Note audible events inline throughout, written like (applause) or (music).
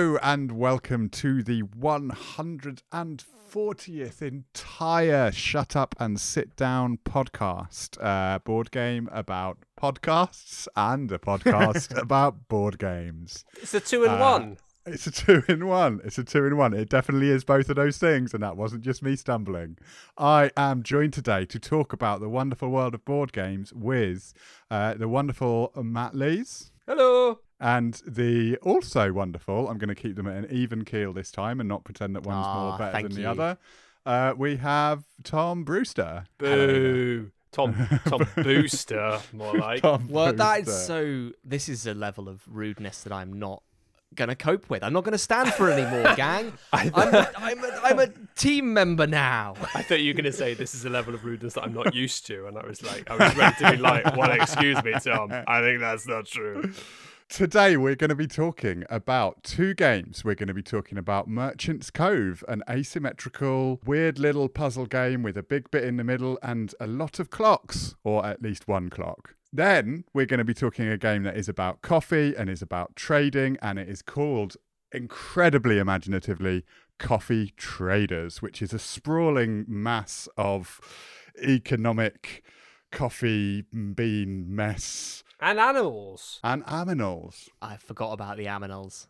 Hello and welcome to the 140th entire Shut Up and Sit Down podcast. Uh, board game about podcasts and a podcast (laughs) about board games. It's a two in Uh, one. It's a two in one. It's a two in one. It definitely is both of those things, and that wasn't just me stumbling. I am joined today to talk about the wonderful world of board games with uh, the wonderful Matt Lees. Hello. And the also wonderful, I'm going to keep them at an even keel this time and not pretend that one's Ah, more better thank than the other. Uh, we have Tom Brewster. Boo. Tom Tom (laughs) Booster, more like. Tom Well, that is so. This is a level of rudeness that I'm not gonna cope with. I'm not gonna stand for anymore, (laughs) gang. I'm a, I'm, a, I'm a team member now. (laughs) I thought you were going to say this is a level of rudeness that I'm not used to, and I was like, I was ready to be like, "Well, excuse me, Tom. I think that's not true." Today, we're going to be talking about two games. We're going to be talking about Merchant's Cove, an asymmetrical, weird little puzzle game with a big bit in the middle and a lot of clocks, or at least one clock. Then, we're going to be talking a game that is about coffee and is about trading, and it is called incredibly imaginatively Coffee Traders, which is a sprawling mass of economic coffee bean mess And animals. and aminals. I forgot about the aminals.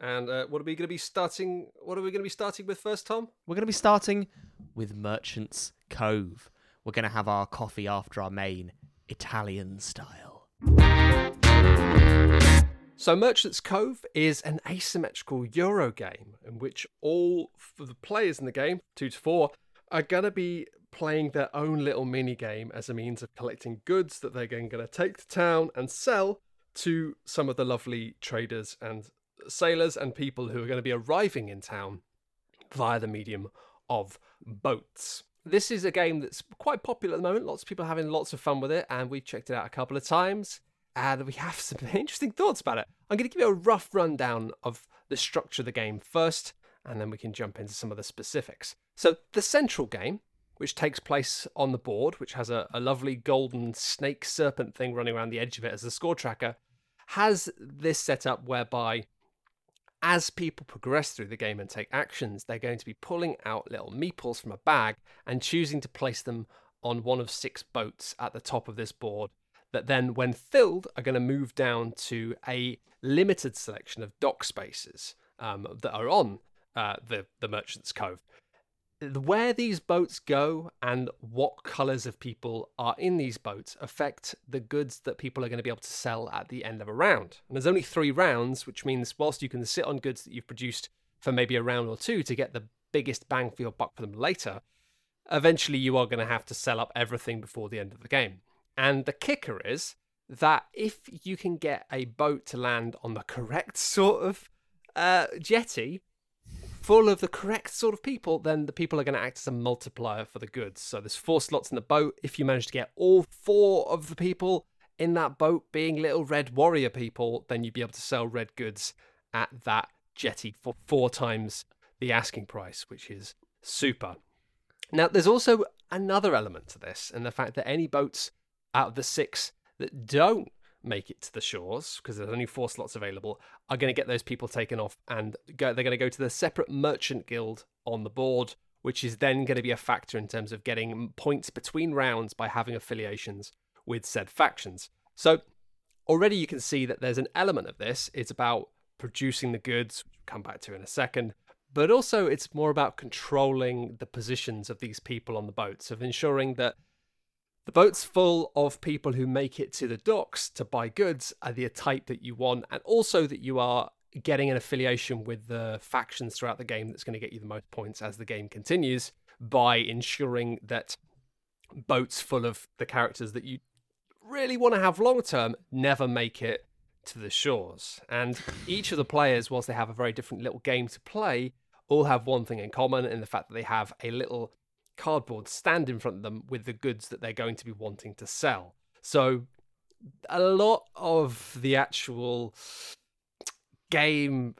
And uh, what are we going to be starting? What are we going to be starting with first, Tom? We're gonna be starting with Merchant's Cove. We're gonna have our coffee after our main Italian style. So, Merchant's Cove is an asymmetrical Euro game in which all of the players in the game, two to four, are going to be playing their own little mini game as a means of collecting goods that they're going to take to town and sell to some of the lovely traders and sailors and people who are going to be arriving in town via the medium of boats. This is a game that's quite popular at the moment. Lots of people are having lots of fun with it, and we've checked it out a couple of times and we have some (laughs) interesting thoughts about it. I'm going to give you a rough rundown of the structure of the game first, and then we can jump into some of the specifics. So, the central game, which takes place on the board, which has a, a lovely golden snake serpent thing running around the edge of it as a score tracker, has this setup whereby as people progress through the game and take actions, they're going to be pulling out little meeples from a bag and choosing to place them on one of six boats at the top of this board that then, when filled, are going to move down to a limited selection of dock spaces um, that are on uh, the, the Merchant's Cove. Where these boats go and what colours of people are in these boats affect the goods that people are going to be able to sell at the end of a round. And there's only three rounds, which means whilst you can sit on goods that you've produced for maybe a round or two to get the biggest bang for your buck for them later, eventually you are going to have to sell up everything before the end of the game. And the kicker is that if you can get a boat to land on the correct sort of uh, jetty, full of the correct sort of people, then the people are going to act as a multiplier for the goods. So there's four slots in the boat. If you manage to get all four of the people in that boat being little red warrior people, then you'd be able to sell red goods at that jetty for four times the asking price, which is super. Now, there's also another element to this, and the fact that any boats out of the six that don't make it to the shores, because there's only four slots available, are going to get those people taken off, and go, they're going to go to the separate merchant guild on the board, which is then going to be a factor in terms of getting points between rounds by having affiliations with said factions. So already you can see that there's an element of this. It's about producing the goods, which we'll come back to in a second, but also it's more about controlling the positions of these people on the boats, of ensuring that the boat's full of people who make it to the docks to buy goods are the type that you want, and also that you are getting an affiliation with the factions throughout the game that's going to get you the most points as the game continues by ensuring that boats full of the characters that you really want to have long term never make it to the shores. And each of the players, whilst they have a very different little game to play, all have one thing in common in the fact that they have a little cardboard stand in front of them with the goods that they're going to be wanting to sell. So a lot of the actual game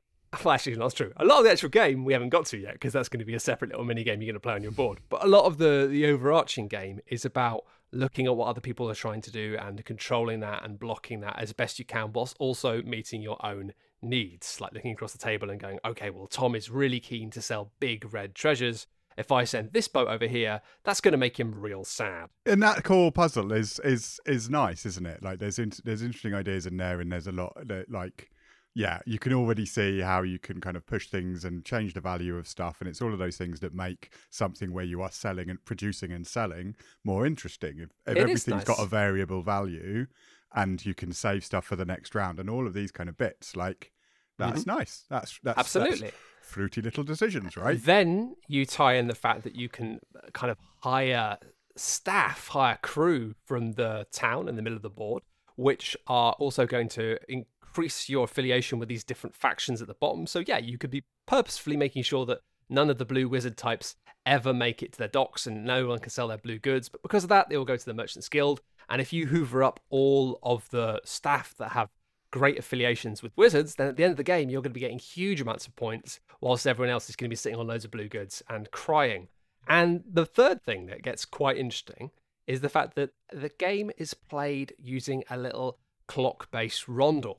well, actually, that's true. A lot of the actual game we haven't got to yet because that's going to be a separate little mini game you're going to play on your board. But a lot of the the overarching game is about looking at what other people are trying to do and controlling that and blocking that as best you can, whilst also meeting your own needs, like looking across the table and going, okay, well, Tom is really keen to sell big red treasures. If I send this boat over here, that's going to make him real sad. And that core puzzle is is is nice, isn't it? Like there's in, there's interesting ideas in there, and there's a lot that like yeah, you can already see how you can kind of push things and change the value of stuff. And it's all of those things that make something where you are selling and producing and selling more interesting. If, if everything's nice. got a variable value and you can save stuff for the next round and all of these kind of bits, like that's Mm-hmm. nice. That's, that's Absolutely. that's fruity little decisions, right? Then you tie in the fact that you can uh, kind of hire staff, hire crew from the town in the middle of the board, which are also going to increase your affiliation with these different factions at the bottom. So, yeah, you could be purposefully making sure that none of the blue wizard types ever make it to their docks and no one can sell their blue goods. But because of that, they all go to the Merchants Guild. And if you hoover up all of the staff that have great affiliations with wizards, then at the end of the game, you're going to be getting huge amounts of points, whilst everyone else is going to be sitting on loads of blue goods and crying. And the third thing that gets quite interesting is the fact that the game is played using a little clock based rondel,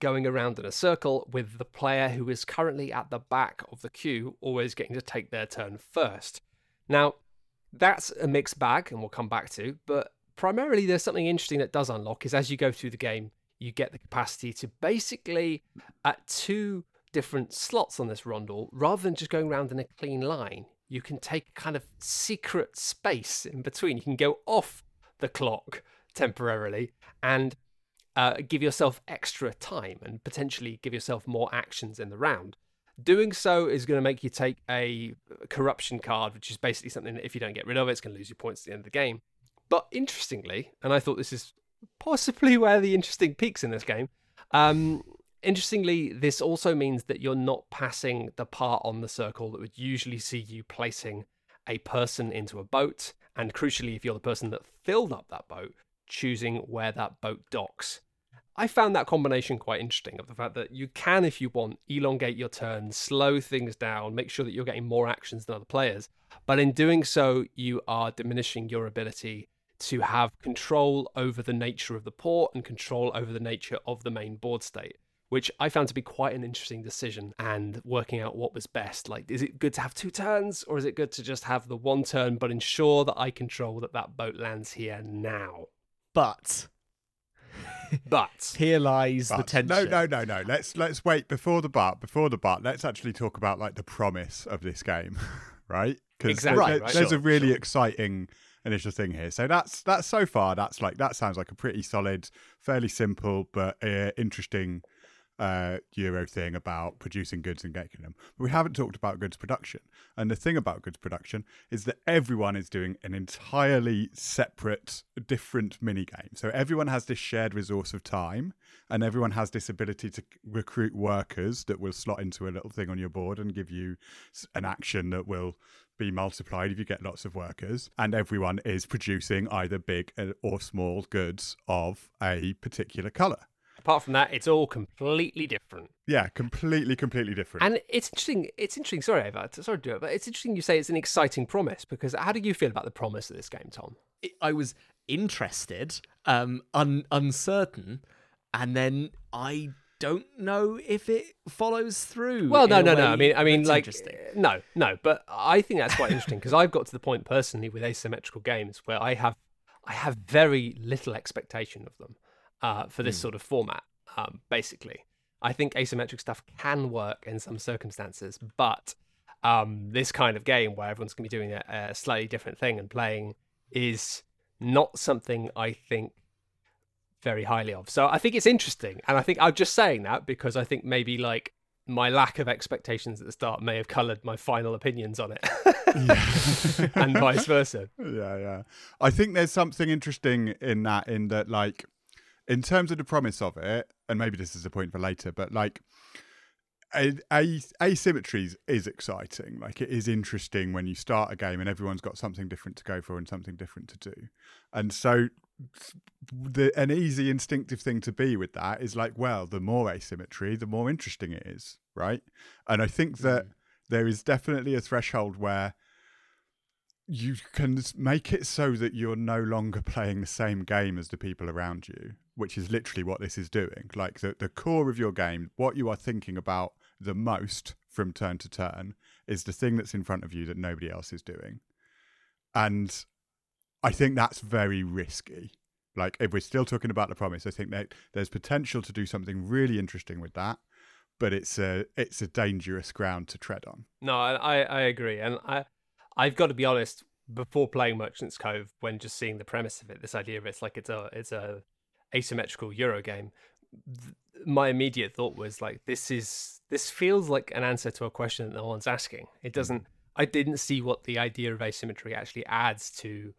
going around in a circle with the player who is currently at the back of the queue always getting to take their turn first. Now, that's a mixed bag, and we'll come back to, but primarily there's something interesting that does unlock is as you go through the game, you get the capacity to basically at two different slots on this rondel, rather than just going around in a clean line, you can take a kind of secret space in between. You can go off the clock temporarily and uh, give yourself extra time and potentially give yourself more actions in the round. Doing so is going to make you take a corruption card, which is basically something that if you don't get rid of it, it's going to lose your points at the end of the game. But interestingly, and I thought this is possibly where the interesting peaks in this game. Um, interestingly, this also means that you're not passing the part on the circle that would usually see you placing a person into a boat, and crucially, if you're the person that filled up that boat, choosing where that boat docks. I found that combination quite interesting of the fact that you can, if you want, elongate your turn, slow things down, make sure that you're getting more actions than other players. But in doing so, you are diminishing your ability to have control over the nature of the port and control over the nature of the main board state, which I found to be quite an interesting decision and working out what was best. Like, is it good to have two turns or is it good to just have the one turn but ensure that I control that that boat lands here now? But (laughs) But here lies the But- tension. No, no, no, no. Let's let's wait before the but. Before the but, let's actually talk about like the promise of this game, (laughs) right? Because Exactly, Right, right. there's sure, a really exciting initial thing here. So that's that's so far. That's like that sounds like a pretty solid, fairly simple but uh, interesting uh, Euro thing about producing goods and getting them. But we haven't talked about goods production. And the thing about goods production is that everyone is doing an entirely separate, different mini game. So everyone has this shared resource of time, and everyone has this ability to recruit workers that will slot into a little thing on your board and give you an action that will be multiplied if you get lots of workers. And everyone is producing either big or small goods of a particular color. apart from that, it's all completely different. Yeah, completely, completely different. And it's interesting. It's interesting. Sorry, Ava. Sorry to do it, but it's interesting you say it's an exciting promise because how do you feel about the promise of this game, Tom? I was interested, um, un- uncertain, and then I don't know if it follows through. Well, no, no, no. I mean, I mean, like, interesting. uh, no, no. But I think that's quite interesting because I've got to the point personally with asymmetrical games where I have, I have very little expectation of them uh, for this sort of format. Um, basically, I think asymmetric stuff can work in some circumstances, but um, this kind of game where everyone's going to be doing a, a slightly different thing and playing is not something I think very highly of. So I think it's interesting, and I think I'm just saying that because I think maybe like my lack of expectations at the start may have coloured my final opinions on it, (laughs) and vice versa. yeah, yeah. I think there's something interesting in that, in that, like, in terms of the promise of it, and maybe this is a point for later, but like, asymmetries is exciting. Like, it is interesting when you start a game and everyone's got something different to go for and something different to do. And so, the an easy instinctive thing to be with that is like, well, the more asymmetry, the more interesting it is, right? And I think that mm. there is definitely a threshold where you can make it so that you're no longer playing the same game as the people around you. Which is literally what this is doing. Like the, the core of your game, what you are thinking about the most from turn to turn is the thing that's in front of you that nobody else is doing. And I think that's very risky. Like if we're still talking about the promise, I think that there's potential to do something really interesting with that, but it's a it's a dangerous ground to tread on. No, I I agree, and I I've got to be honest. Before playing Merchant's Cove, when just seeing the premise of it, this idea of it's like it's a it's a asymmetrical Euro game, th- my immediate thought was like, this is this feels like an answer to a question that no one's asking. It doesn't. I didn't see what the idea of asymmetry actually adds to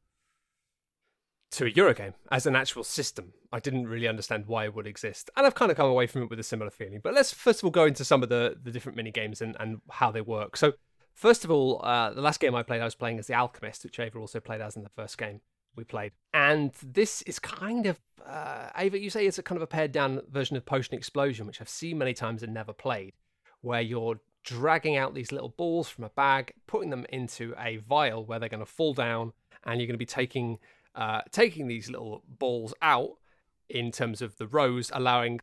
to a Eurogame as an actual system. I didn't really understand why it would exist. And I've kind of come away from it with a similar feeling. But let's first of all go into some of the, the different mini games and, and how they work. So, first of all, uh, the last game I played, I was playing as the Alchemist, which Ava also played as in the first game we played. And this is kind of, uh, Ava, you say it's a kind of a pared down version of Potion Explosion, which I've seen many times and never played, where you're dragging out these little balls from a bag, putting them into a vial where they're going to fall down, and you're going to be taking uh, taking these little balls out in terms of the rows, allowing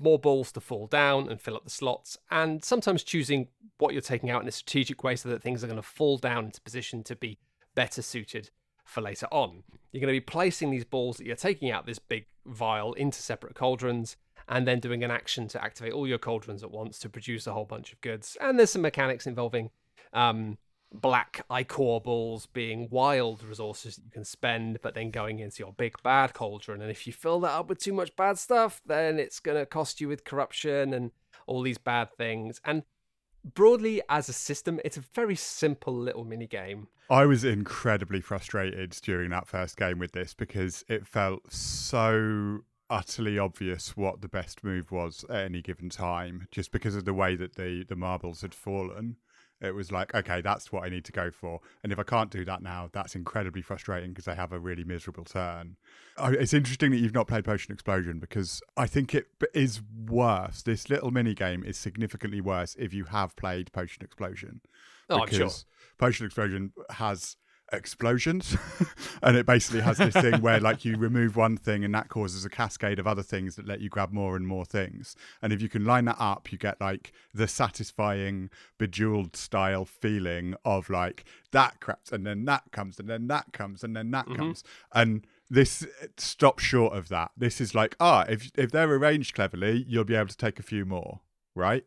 more balls to fall down and fill up the slots, and sometimes choosing what you're taking out in a strategic way so that things are going to fall down into position to be better suited for later on. You're going to be placing these balls that you're taking out this big vial into separate cauldrons and then doing an action to activate all your cauldrons at once to produce a whole bunch of goods. And there's some mechanics involving um, black ichor balls being wild resources that you can spend, but then going into your big bad cauldron. And if you fill that up with too much bad stuff, then it's going to cost you with corruption and all these bad things. And broadly, as a system, it's a very simple little mini game. I was incredibly frustrated during that first game with this because it felt so utterly obvious what the best move was at any given time just because of the way that the the marbles had fallen it was like, okay, that's what I need to go for. And if I can't do that now, that's incredibly frustrating because I have a really miserable turn. It's interesting that you've not played Potion Explosion because I think it is worse. This little mini game is significantly worse if you have played Potion Explosion. Oh, I'm sure. Potion Explosion has explosions. (laughs) And it basically has this thing where like you remove one thing and that causes a cascade of other things that let you grab more and more things. And if you can line that up you get like the satisfying bejeweled style feeling of like that craps and then that comes and then that comes and then that mm-hmm. comes. And this stops short of that. This is like ah if if they're arranged cleverly you'll be able to take a few more right?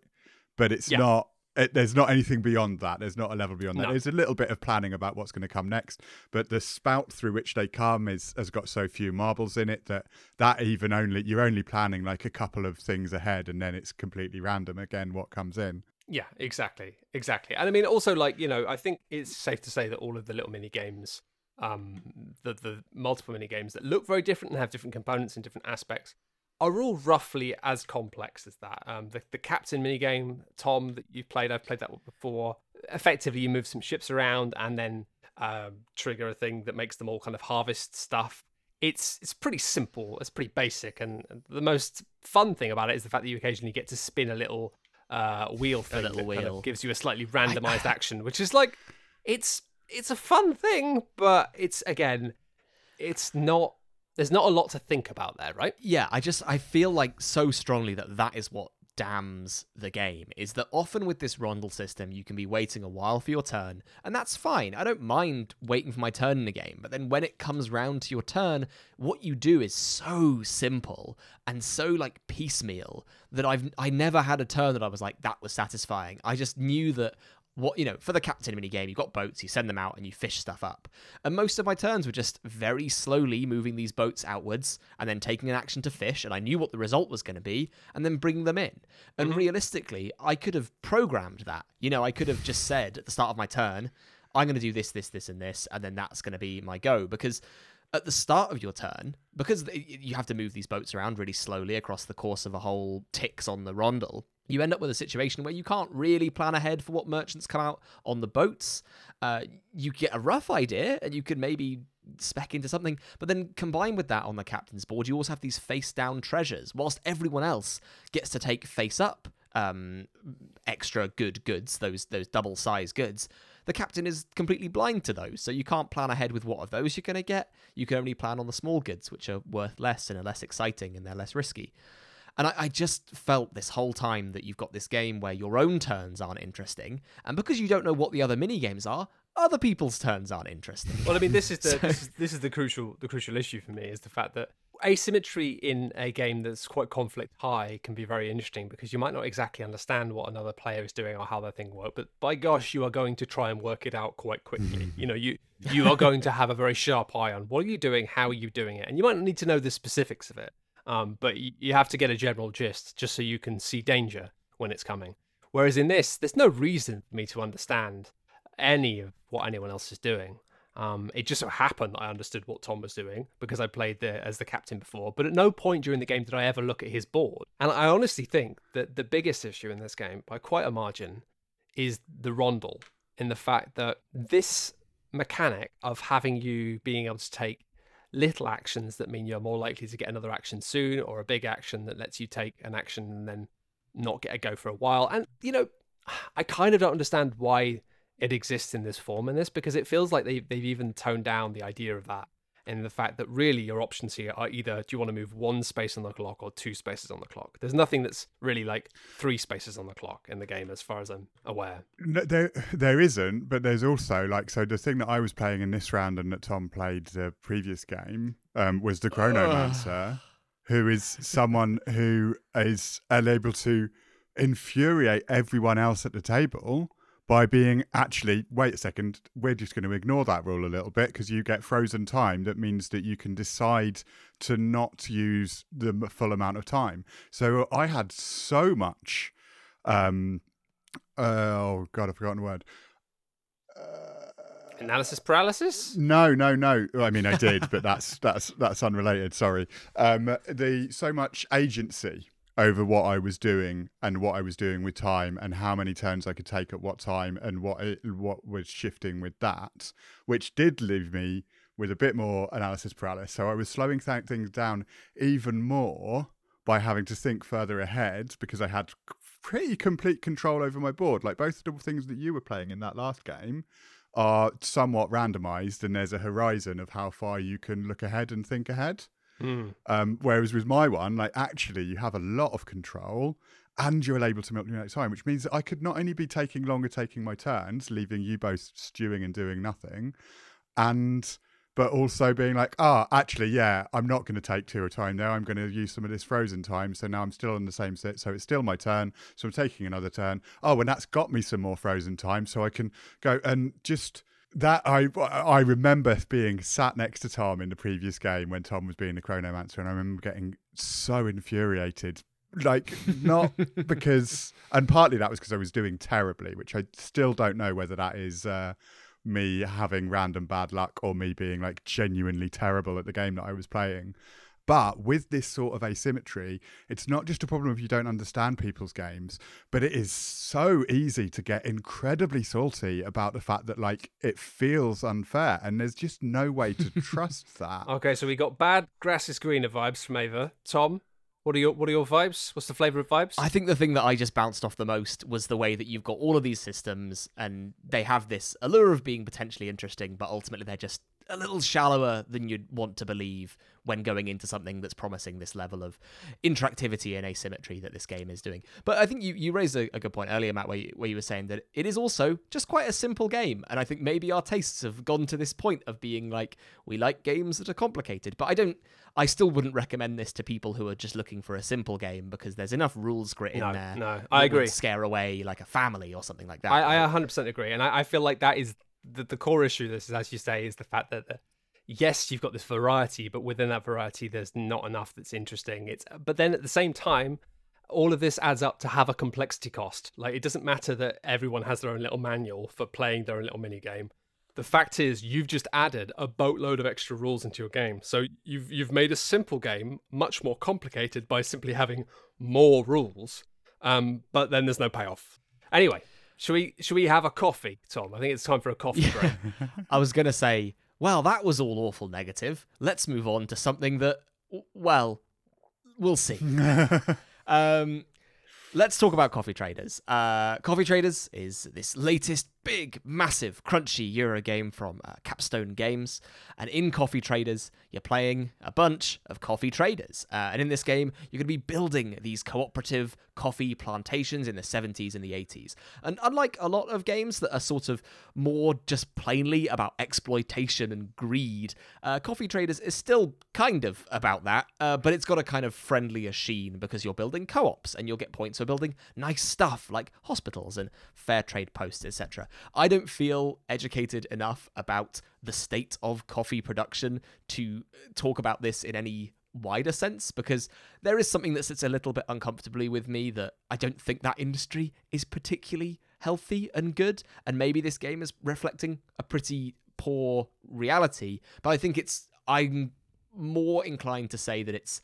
But it's yeah. not it, there's not anything beyond that. There's not a level beyond that. No. There's a little bit of planning about what's going to come next, but the spout through which they come is has got so few marbles in it that that even only you're only planning like a couple of things ahead, and then it's completely random again what comes in. Yeah, exactly, exactly. And I mean, also like you know, I think it's safe to say that all of the little mini games, um, the the multiple mini games that look very different and have different components and different aspects, are all roughly as complex as that. Um, the, the captain minigame, Tom, that you've played, I've played that one before. Effectively, you move some ships around and then uh, trigger a thing that makes them all kind of harvest stuff. It's it's pretty simple. It's pretty basic, and the most fun thing about it is the fact that you occasionally get to spin a little uh, wheel thing a little that wheel. Kind of gives you a slightly randomized action, which is like it's it's a fun thing, but it's again, it's not there's not a lot to think about there, right? Yeah, I just I feel like so strongly that that is what damns the game is that often with this rondel system you can be waiting a while for your turn and that's fine i don't mind waiting for my turn in the game but then when it comes round to your turn what you do is so simple and so like piecemeal that i've i never had a turn that i was like that was satisfying i just knew that what you know for the captain mini game you've got boats you send them out and you fish stuff up. And most of my turns were just very slowly moving these boats outwards and then taking an action to fish and i knew what the result was going to be and then bringing them in. And mm-hmm. realistically i could have programmed that. You know i could have just said at the start of my turn i'm going to do this this this and this and then that's going to be my go. Because at the start of your turn, because you have to move these boats around really slowly across the course of a whole ticks on the rondel, you end up with a situation where you can't really plan ahead for what merchants come out on the boats. Uh, you get a rough idea and you can maybe spec into something, but then combined with that on the captain's board, you also have these face down treasures, whilst everyone else gets to take face up um, extra good goods, those those double size goods the captain is completely blind to those. So you can't plan ahead with what of those you're going to get. You can only plan on the small goods, which are worth less and are less exciting and they're less risky. And I, I, just felt this whole time that you've got this game where your own turns aren't interesting, and because you don't know what the other mini games are, other people's turns aren't interesting. Well, I mean, this is (laughs) the so... this, is, this is the crucial the crucial issue for me is the fact that asymmetry in a game that's quite conflict high can be very interesting because you might not exactly understand what another player is doing or how their thing works, but by gosh, you are going to try and work it out quite quickly. (laughs) you know, you you are going to have a very sharp eye on what are you doing, how are you doing it, and you might not need to know the specifics of it. Um, but you have to get a general gist just so you can see danger when it's coming. Whereas in this, there's no reason for me to understand any of what anyone else is doing. Um, it just so happened that I understood what Tom was doing because I played the, as the captain before. But at no point during the game did I ever look at his board. And I honestly think that the biggest issue in this game, by quite a margin, is the rondel. In the fact that this mechanic of having you being able to take little actions that mean you're more likely to get another action soon, or a big action that lets you take an action and then not get a go for a while. And, you know, I kind of don't understand why it exists in this form in this because it feels like they, they've even toned down the idea of that and the fact that really your options here are either do you want to move one space on the clock or two spaces on the clock. There's nothing that's really like three spaces on the clock in the game, as far as I'm aware. No, there, there isn't, but there's also like so the thing that I was playing in this round and that Tom played the previous game um, was the Chronomancer, who is someone who is able to infuriate everyone else at the table by being actually wait a second we're just going to ignore that rule a little bit because you get frozen time that means that you can decide to not use the full amount of time. So i had so much um uh, oh god i've forgotten the word. Uh, analysis paralysis? No no no. I mean i did but that's that's that's unrelated sorry. Um the so much agency over what I was doing and what I was doing with time and how many turns I could take at what time and what it, what was shifting with that, which did leave me with a bit more analysis paralysis. So I was slowing th- things down even more by having to think further ahead because I had pretty complete control over my board. Like both the things that you were playing in that last game are somewhat randomized, and there's a horizon of how far you can look ahead and think ahead. Mm. Um, whereas with my one, like actually, you have a lot of control and you're able to manipulate time, which means that I could not only be taking longer taking my turns, leaving you both stewing and doing nothing, and but also being like, ah, oh, actually, yeah, I'm not going to take two at a time now. I'm going to use some of this frozen time. So now I'm still on the same set. So it's still my turn. So I'm taking another turn. Oh, and that's got me some more frozen time. So I can go and just that I I remember being sat next to Tom in the previous game when Tom was being the chronomancer, and I remember getting so infuriated. Like not (laughs) because, and partly that was because I was doing terribly, which I still don't know whether that is uh, me having random bad luck or me being like genuinely terrible at the game that I was playing. But with this sort of asymmetry, it's not just a problem if you don't understand people's games, but it is so easy to get incredibly salty about the fact that like it feels unfair and there's just no way to (laughs) trust that. Okay, so we got bad grass is greener vibes from Ava. Tom, what are your what are your vibes? What's the flavor of vibes? I think the thing that I just bounced off the most was the way that you've got all of these systems and they have this allure of being potentially interesting, but ultimately they're just a little shallower than you'd want to believe when going into something that's promising this level of interactivity and asymmetry that this game is doing. But I think you, you raised a, a good point earlier, Matt, where you, where you were saying that it is also just quite a simple game. And I think maybe our tastes have gone to this point of being like, we like games that are complicated. But I don't, I still wouldn't recommend this to people who are just looking for a simple game because there's enough rules grit in no, there. No, I agree. Scare away like a family or something like that. I, I 100% agree. And I, I feel like that is the, the core issue of this is as you say is the fact that the, yes you've got this variety but within that variety there's not enough that's interesting. It's but then at the same time all of this adds up to have a complexity cost. Like it doesn't matter that everyone has their own little manual for playing their own little mini game. The fact is you've just added a boatload of extra rules into your game. So you've you've made a simple game much more complicated by simply having more rules um, but then there's no payoff. Anyway should we should we have a coffee, Tom? I think it's time for a coffee break. (laughs) I was gonna say, well, that was all awful negative. Let's move on to something that, well, we'll see. (laughs) um, let's talk about Coffee Traders. Uh, Coffee Traders is this latest big, massive, crunchy Euro game from uh, Capstone Games. And in Coffee Traders, you're playing a bunch of coffee traders. Uh, and in this game, you're going to be building these cooperative coffee plantations in the 70s and the 80s. And unlike a lot of games that are sort of more just plainly about exploitation and greed, uh, Coffee Traders is still kind of about that, uh, but it's got a kind of friendlier sheen because you're building co ops and you'll get points for building nice stuff like hospitals and fair trade posts, etc. I don't feel educated enough about the state of coffee production to talk about this in any wider sense because there is something that sits a little bit uncomfortably with me that I don't think that industry is particularly healthy and good and maybe this game is reflecting a pretty poor reality but I think it's I'm more inclined to say that it's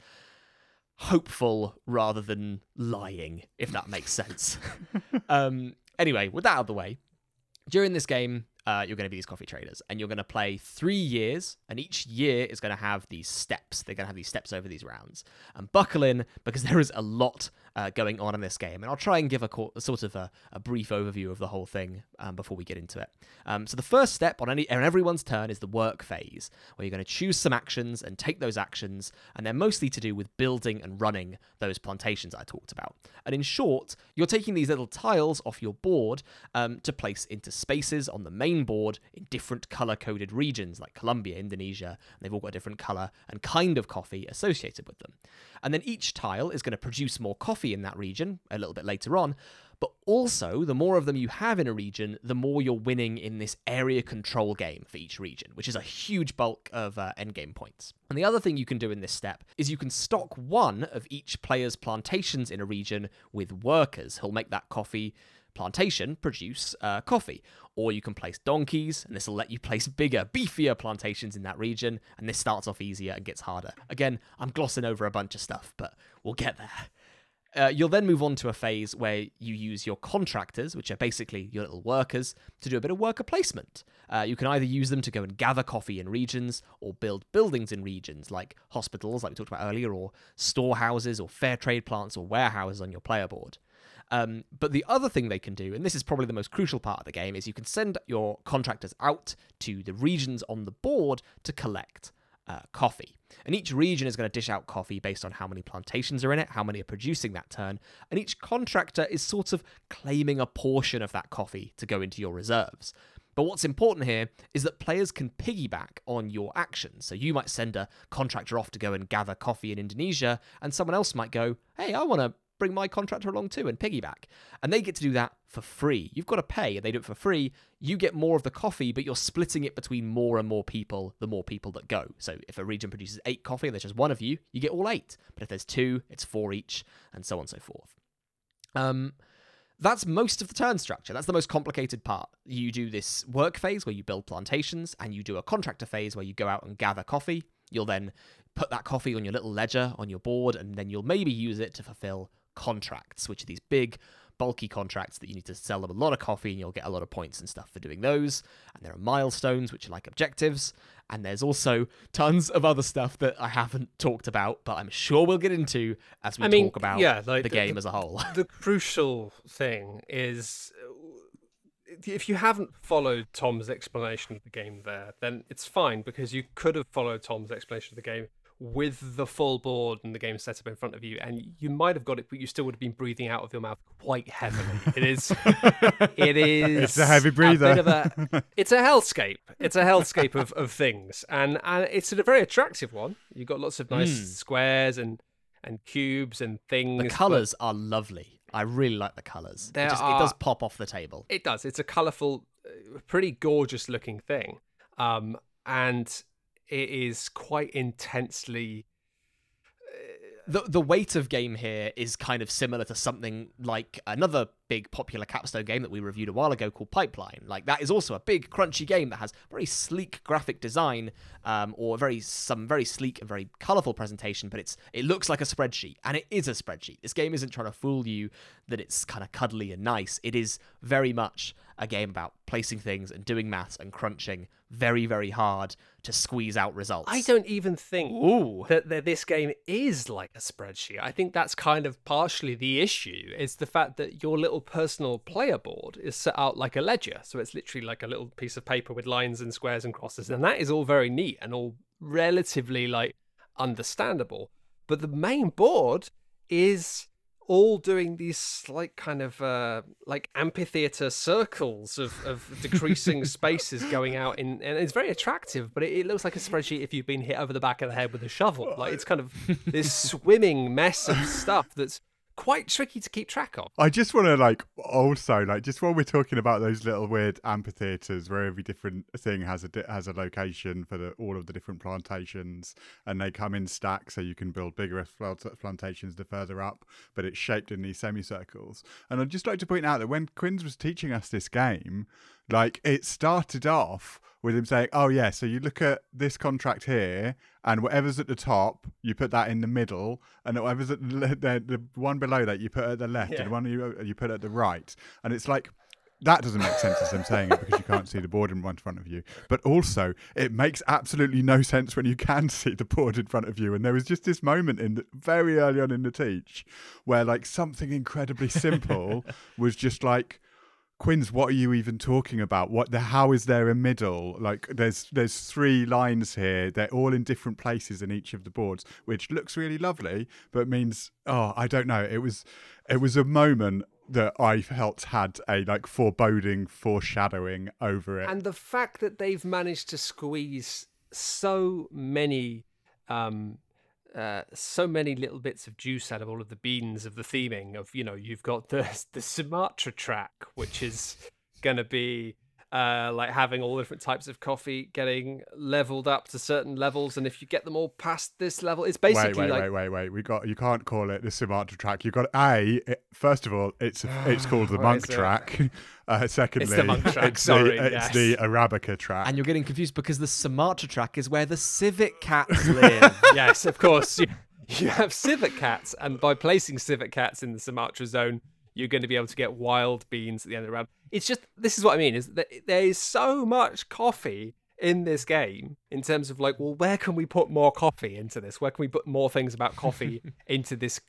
hopeful rather than lying if that makes sense. (laughs) Um anyway with that out of the way during this game, uh, you're going to be these coffee traders and you're going to play three years and each year is going to have these steps. They're going to have these steps over these rounds. And buckle in because (laughs) there is a lot uh, going on in this game. And i'll try and give a, co- sort of a, a, brief overview of the whole thing um, before we get into it. Um, so the first step on any on everyone's turn is the work phase where you're going to choose some actions and take those actions and they're mostly to do with building and running those plantations i talked about. And in short you're taking these little tiles off your board um, to place into spaces on the main board in different color coded regions like Colombia, Indonesia, and they've all got a different color and kind of coffee associated with them. And then each tile is going to produce more coffee in that region a little bit later on. But also, the more of them you have in a region, the more you're winning in this area control game for each region, which is a huge bulk of uh, endgame points. And the other thing you can do in this step is you can stock one of each player's plantations in a region with workers who'll make that coffee plantation produce uh, coffee. Or you can place donkeys, and this will let you place bigger, beefier plantations in that region, and this starts off easier and gets harder. Again, I'm glossing over a bunch of stuff, but we'll get there. Uh, you'll then move on to a phase where you use your contractors, which are basically your little workers, to do a bit of worker placement. Uh, you can either use them to go and gather coffee in regions or build buildings in regions like hospitals, like we talked about earlier, or storehouses or fair trade plants or warehouses on your player board. Um, but the other thing they can do, and this is probably the most crucial part of the game, is you can send your contractors out to the regions on the board to collect uh, coffee. And each region is going to dish out coffee based on how many plantations are in it, how many are producing that turn, and each contractor is sort of claiming a portion of that coffee to go into your reserves. But what's important here is that players can piggyback on your actions. So you might send a contractor off to go and gather coffee in Indonesia, and someone else might go, hey, I want to bring my contractor along too and piggyback. And they get to do that for free. You've got to pay, and they do it for free. You get more of the coffee, but you're splitting it between more and more people the more people that go. So if a region produces eight coffee and there's just one of you, you get all eight. But if there's two, it's four each, and so on and so forth. Um, that's most of the turn structure. That's the most complicated part. You do this work phase where you build plantations, and you do a contractor phase where you go out and gather coffee. You'll then put that coffee on your little ledger on your board, and then you'll maybe use it to fulfill contracts, which are these big, bulky contracts that you need to sell them a lot of coffee and you'll get a lot of points and stuff for doing those. And there are milestones, which are like objectives. And there's also tons of other stuff that I haven't talked about, but I'm sure we'll get into as we I mean, talk about yeah, like the, the- game the- as a whole. the crucial thing is if you haven't followed Tom's explanation of the game there, then it's fine because you could have followed Tom's explanation of the game with the full board and the game set up in front of you, and you might have got it, but you still would have been breathing out of your mouth quite heavily. It is, (laughs) it is. It's a heavy breather. of a, (laughs) it's a hellscape. It's a hellscape of, of things, and and it's a very attractive one. You've got lots of nice Mm. squares and and cubes and things. the colours are lovely. I really like the colours. It, just, it does pop off the table. It does. It's a colourful, uh, pretty gorgeous looking thing. Um, and it is quite intensely. the the weight of game here is kind of similar to something like another big popular capstone game that we reviewed a while ago called Pipeline. Like that is also a big crunchy game that has very sleek graphic design, um, or very some very sleek and very colorful presentation. But it's it looks like a spreadsheet, and it is a spreadsheet. This game isn't trying to fool you that it's kind of cuddly and nice. It is very much a game about placing things and doing maths and crunching very, very hard to squeeze out results. I don't even think Ooh. that, that this game is like a spreadsheet. I think that's kind of partially the issue. Is the fact that your little personal player board is set out like a ledger, so it's literally like a little piece of paper with lines and squares and crosses, and that is all very neat and all relatively like understandable. But the main board is all doing these like kind of uh, like amphitheater circles of, of decreasing (laughs) spaces going out in and it's very attractive but it, it, looks like a spreadsheet if you've been hit over the back of the head with a shovel. Like it's kind of this (laughs) swimming mess of stuff that's quite tricky to keep track of. I just want to like also like just while we're talking about those little weird amphitheaters where every different thing has a has a location for the all of the different plantations and they come in stacks so you can build bigger plantations the further up, but it's shaped in these semicircles. And I'd just like to point out that when Quinns was teaching us this game, like it started off with him saying, "Oh yeah, so you look at this contract here, and whatever's at the top, you put that in the middle, and whatever's at the, the, the one below that, you put at the left, yeah. and the one you you put at the right." And it's like that doesn't make sense as I'm saying it because you can't see the board in front of you. But also, it makes absolutely no sense when you can see the board in front of you. And there was just this moment in the, very early on in the teach where like something incredibly simple (laughs) was just like Quinns, what are you even talking about? What the how is there a middle? Like there's there's three lines here. They're all in different places in each of the boards, which looks really lovely, but means oh, I don't know. It was it was a moment that I felt had a like foreboding foreshadowing over it. And the fact that they've managed to squeeze so many um uh, so many little bits of juice out of all of the beans of the theming of you know you've got the (laughs) the Sumatra track which is going to be uh, like having all different types of coffee getting leveled up to certain levels, and if you get them all past this level, it's basically wait, wait, like wait, wait, wait. We got you can't call it the Sumatra track. You got a it, first of all, it's (sighs) it's called the monk track. (laughs) Uh, secondly, it's the monk track. It's, Sorry, the, yes. it's the Arabica track. And you're getting confused because the Sumatra track is where the civet cats (laughs) live. yes, of course. You, you have civet cats, and by placing civet cats in the Sumatra zone, you're going to be able to get wild beans at the end of the round. It's just this is what I mean is that there is so much coffee in this game in terms of like, well, where can we put more coffee into this? Where can we put more things about coffee (laughs) into this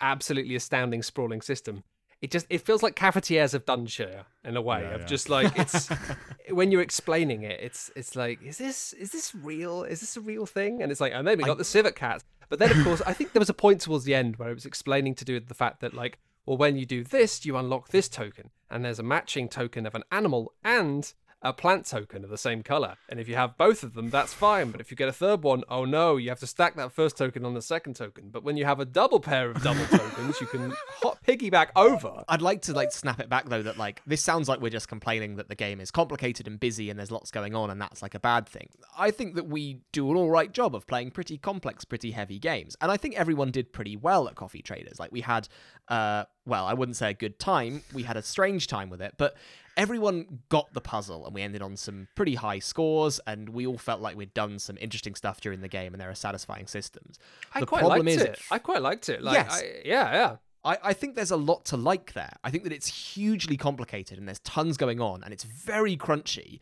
absolutely astounding sprawling system? It just it feels like cafetières of Dunshire in a way Yeah, of yeah. just like it's (laughs) when you're explaining it, it's it's like is this is this real? Is this a real thing? And it's like and then we got the civet cats, but then of course I think there was a point towards the end where it was explaining to do with the fact that like well when you do this you unlock this token and there's a matching token of an animal and a plant token of the same color. And if you have both of them, that's fine. But if you get a third one, oh no, you have to stack that first token on the second token. But when you have a double pair of double (laughs) tokens, you can hot piggyback over. I'd like to like snap it back though that like this sounds like we're just complaining that the game is complicated and busy and there's lots going on and that's like a bad thing. I think that we do an all right job of playing pretty complex, pretty heavy games. And I think everyone did pretty well at Coffee Traders. Like we had uh well, I wouldn't say a good time. We had a strange time with it, but everyone got the puzzle and we ended on some pretty high scores and we all felt like we'd done some interesting stuff during the game and there are satisfying systems. I The quite problem liked is- it. I quite liked it. Like, Yes. I, yeah, yeah. I, I think there's a lot to like there. I think that it's hugely complicated and there's tons going on and it's very crunchy.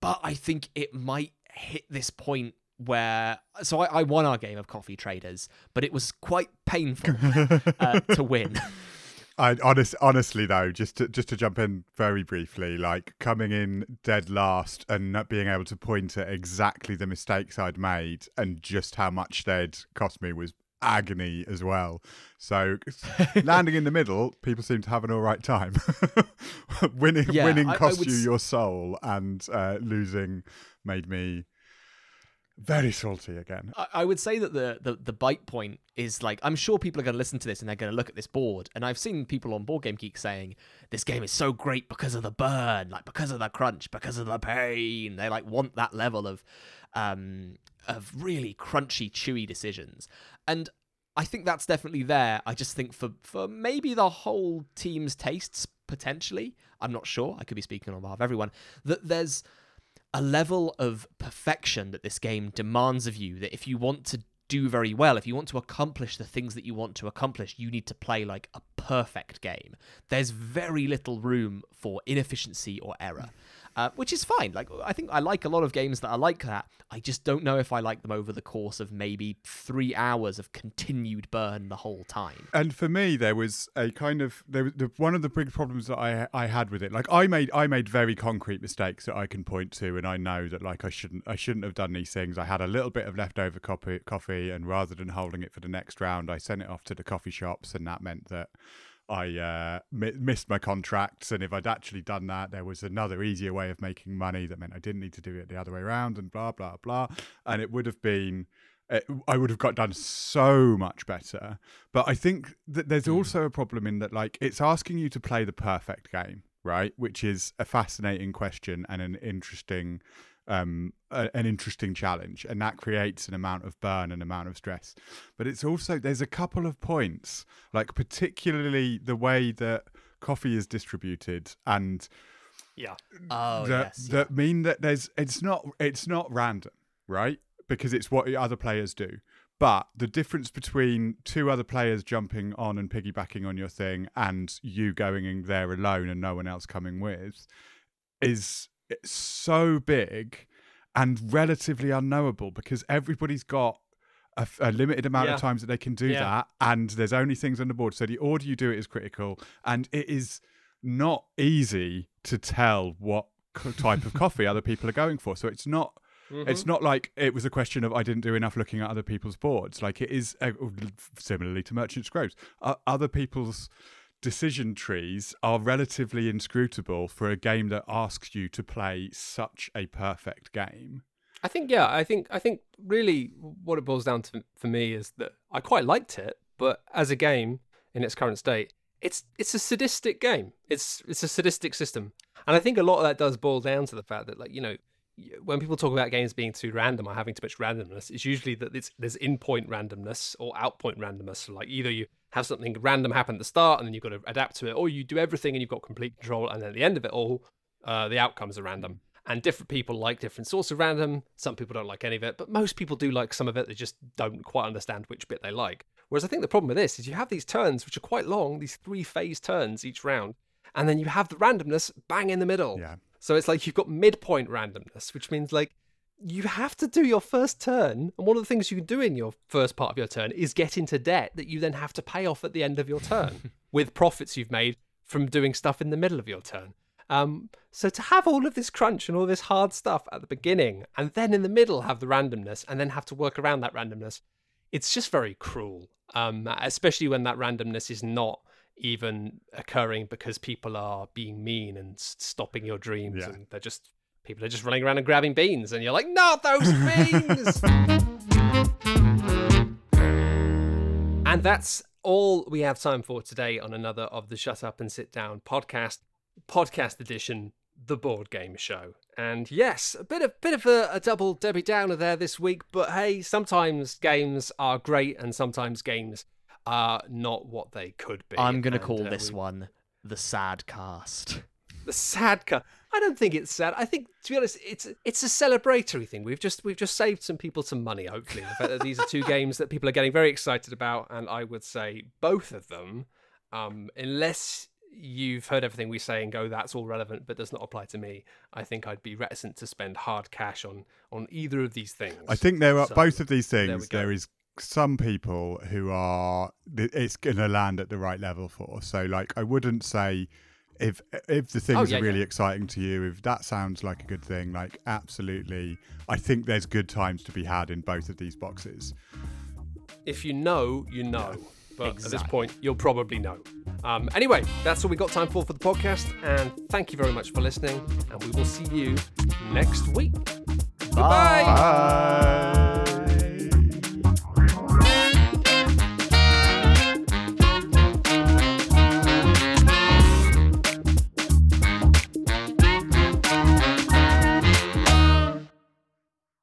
But I think it might hit this point where. So I, I won our game of coffee traders, but it was quite painful (laughs) uh, to win. (laughs) I honest, honestly though, just to, just to jump in very briefly, like coming in dead last and not being able to point at exactly the mistakes I'd made and just how much they'd cost me was agony as well. So (laughs) landing in the middle, people seem to have an all right time. (laughs) winning, Yeah, winning I- I cost would you s- your soul, and uh, losing made me very salty again. I, I would say that the, the the bite point is like I'm sure people are going to listen to this and they're going to look at this board, and I've seen people on Board Game Geek saying this game is so great because of the burn, like because of the crunch, because of the pain. They like want that level of um of really crunchy, chewy decisions, and I think that's definitely there. I just think for for maybe the whole team's tastes potentially, I'm not sure. I could be speaking on behalf of everyone. That there's a level of perfection that this game demands of you that if you want to do very well, if you want to accomplish the things that you want to accomplish, you need to play like a perfect game. There's very little room for inefficiency or error uh, which is fine. Like I think I like a lot of games that are like that. I just don't know if I like them over the course of maybe three hours of continued burn the whole time. And for me, there was a kind of there was the, one of the big problems that I I had with it. Like I made I made very concrete mistakes that I can point to, and I know that like I shouldn't I shouldn't have done these things. I had a little bit of leftover coffee, coffee, and rather than holding it for the next round, I sent it off to the coffee shops, and that meant that I uh, missed my contracts, and if I'd actually done that, there was another easier way of making money that meant I didn't need to do it the other way around, and blah blah blah. And it would have been, it, I would have got done so much better. But I think that there's mm. also a problem in that, like, it's asking you to play the perfect game, right? Which is a fascinating question and an interesting um, a, an interesting challenge, and that creates an amount of burn and amount of stress. But it's also there's a couple of points, like particularly the way that coffee is distributed and yeah, oh, that yes, that yeah. mean that there's it's not it's not random, right? Because it's what other players do. But the difference between two other players jumping on and piggybacking on your thing and you going in there alone and no one else coming with is so big and relatively unknowable because everybody's got a, a limited amount yeah. of times that they can do yeah. that, and there's only things on the board. So the order you do it is critical, and it is not easy to tell what type of (laughs) coffee other people are going for. So it's not. Mm-hmm. It's not like it was a question of I didn't do enough looking at other people's boards. Like it is uh, similarly to Merchants Cove. Uh, other people's decision trees are relatively inscrutable for a game that asks you to play such a perfect game. I think yeah, I think I think really what it boils down to for me is that I quite liked it, but as a game in its current state, it's it's a sadistic game. It's it's a sadistic system. And I think a lot of that does boil down to the fact that like, you know, when people talk about games being too random or having too much randomness, it's usually that it's, there's in point randomness or out point randomness. Like either you have something random happen at the start and then you've got to adapt to it, or you do everything and you've got complete control, and then at the end of it all, uh, the outcomes are random. And different people like different sorts of random. Some people don't like any of it, but most people do like some of it. They just don't quite understand which bit they like. Whereas I think the problem with this is you have these turns which are quite long, these three phase turns each round, and then you have the randomness bang in the middle. Yeah. So it's like you've got midpoint randomness, which means like you have to do your first turn. And one of the things you can do in your first part of your turn is get into debt that you then have to pay off at the end of your turn (laughs) with profits you've made from doing stuff in the middle of your turn. Um, so to have all of this crunch and all this hard stuff at the beginning and then in the middle have the randomness and then have to work around that randomness, it's just very cruel. Um, especially when that randomness is not even occurring because people are being mean and stopping your dreams yeah. and they're just people are just running around and grabbing beans and you're like not those beans (laughs) and that's all we have time for today on another of the shut up and sit down podcast podcast edition the board game show and yes a bit of bit of a, a double debbie downer there this week but hey sometimes games are great and sometimes games are not what they could be. I'm going to call uh, this we... one the sad cast. The sad cast. I don't think it's sad. I think, to be honest, it's it's a celebratory thing. We've just we've just saved some people some money. Hopefully, the fact that these are two (laughs) games that people are getting very excited about, and I would say both of them, um, unless you've heard everything we say and go, that's all relevant, but does not apply to me. I think I'd be reticent to spend hard cash on on either of these things. I think there are so, both of these things. There, there is some people who are it's going to land at the right level for. So like I wouldn't say if if the things oh, yeah, are really yeah. exciting to you, if that sounds like a good thing, like absolutely, I think there's good times to be had in both of these boxes. If you know, you know. Yeah, but exactly. at this point, you'll probably know. Um, anyway, that's all we got time for for the podcast, and thank you very much for listening. And we will see you next week. Bye. Goodbye. Bye.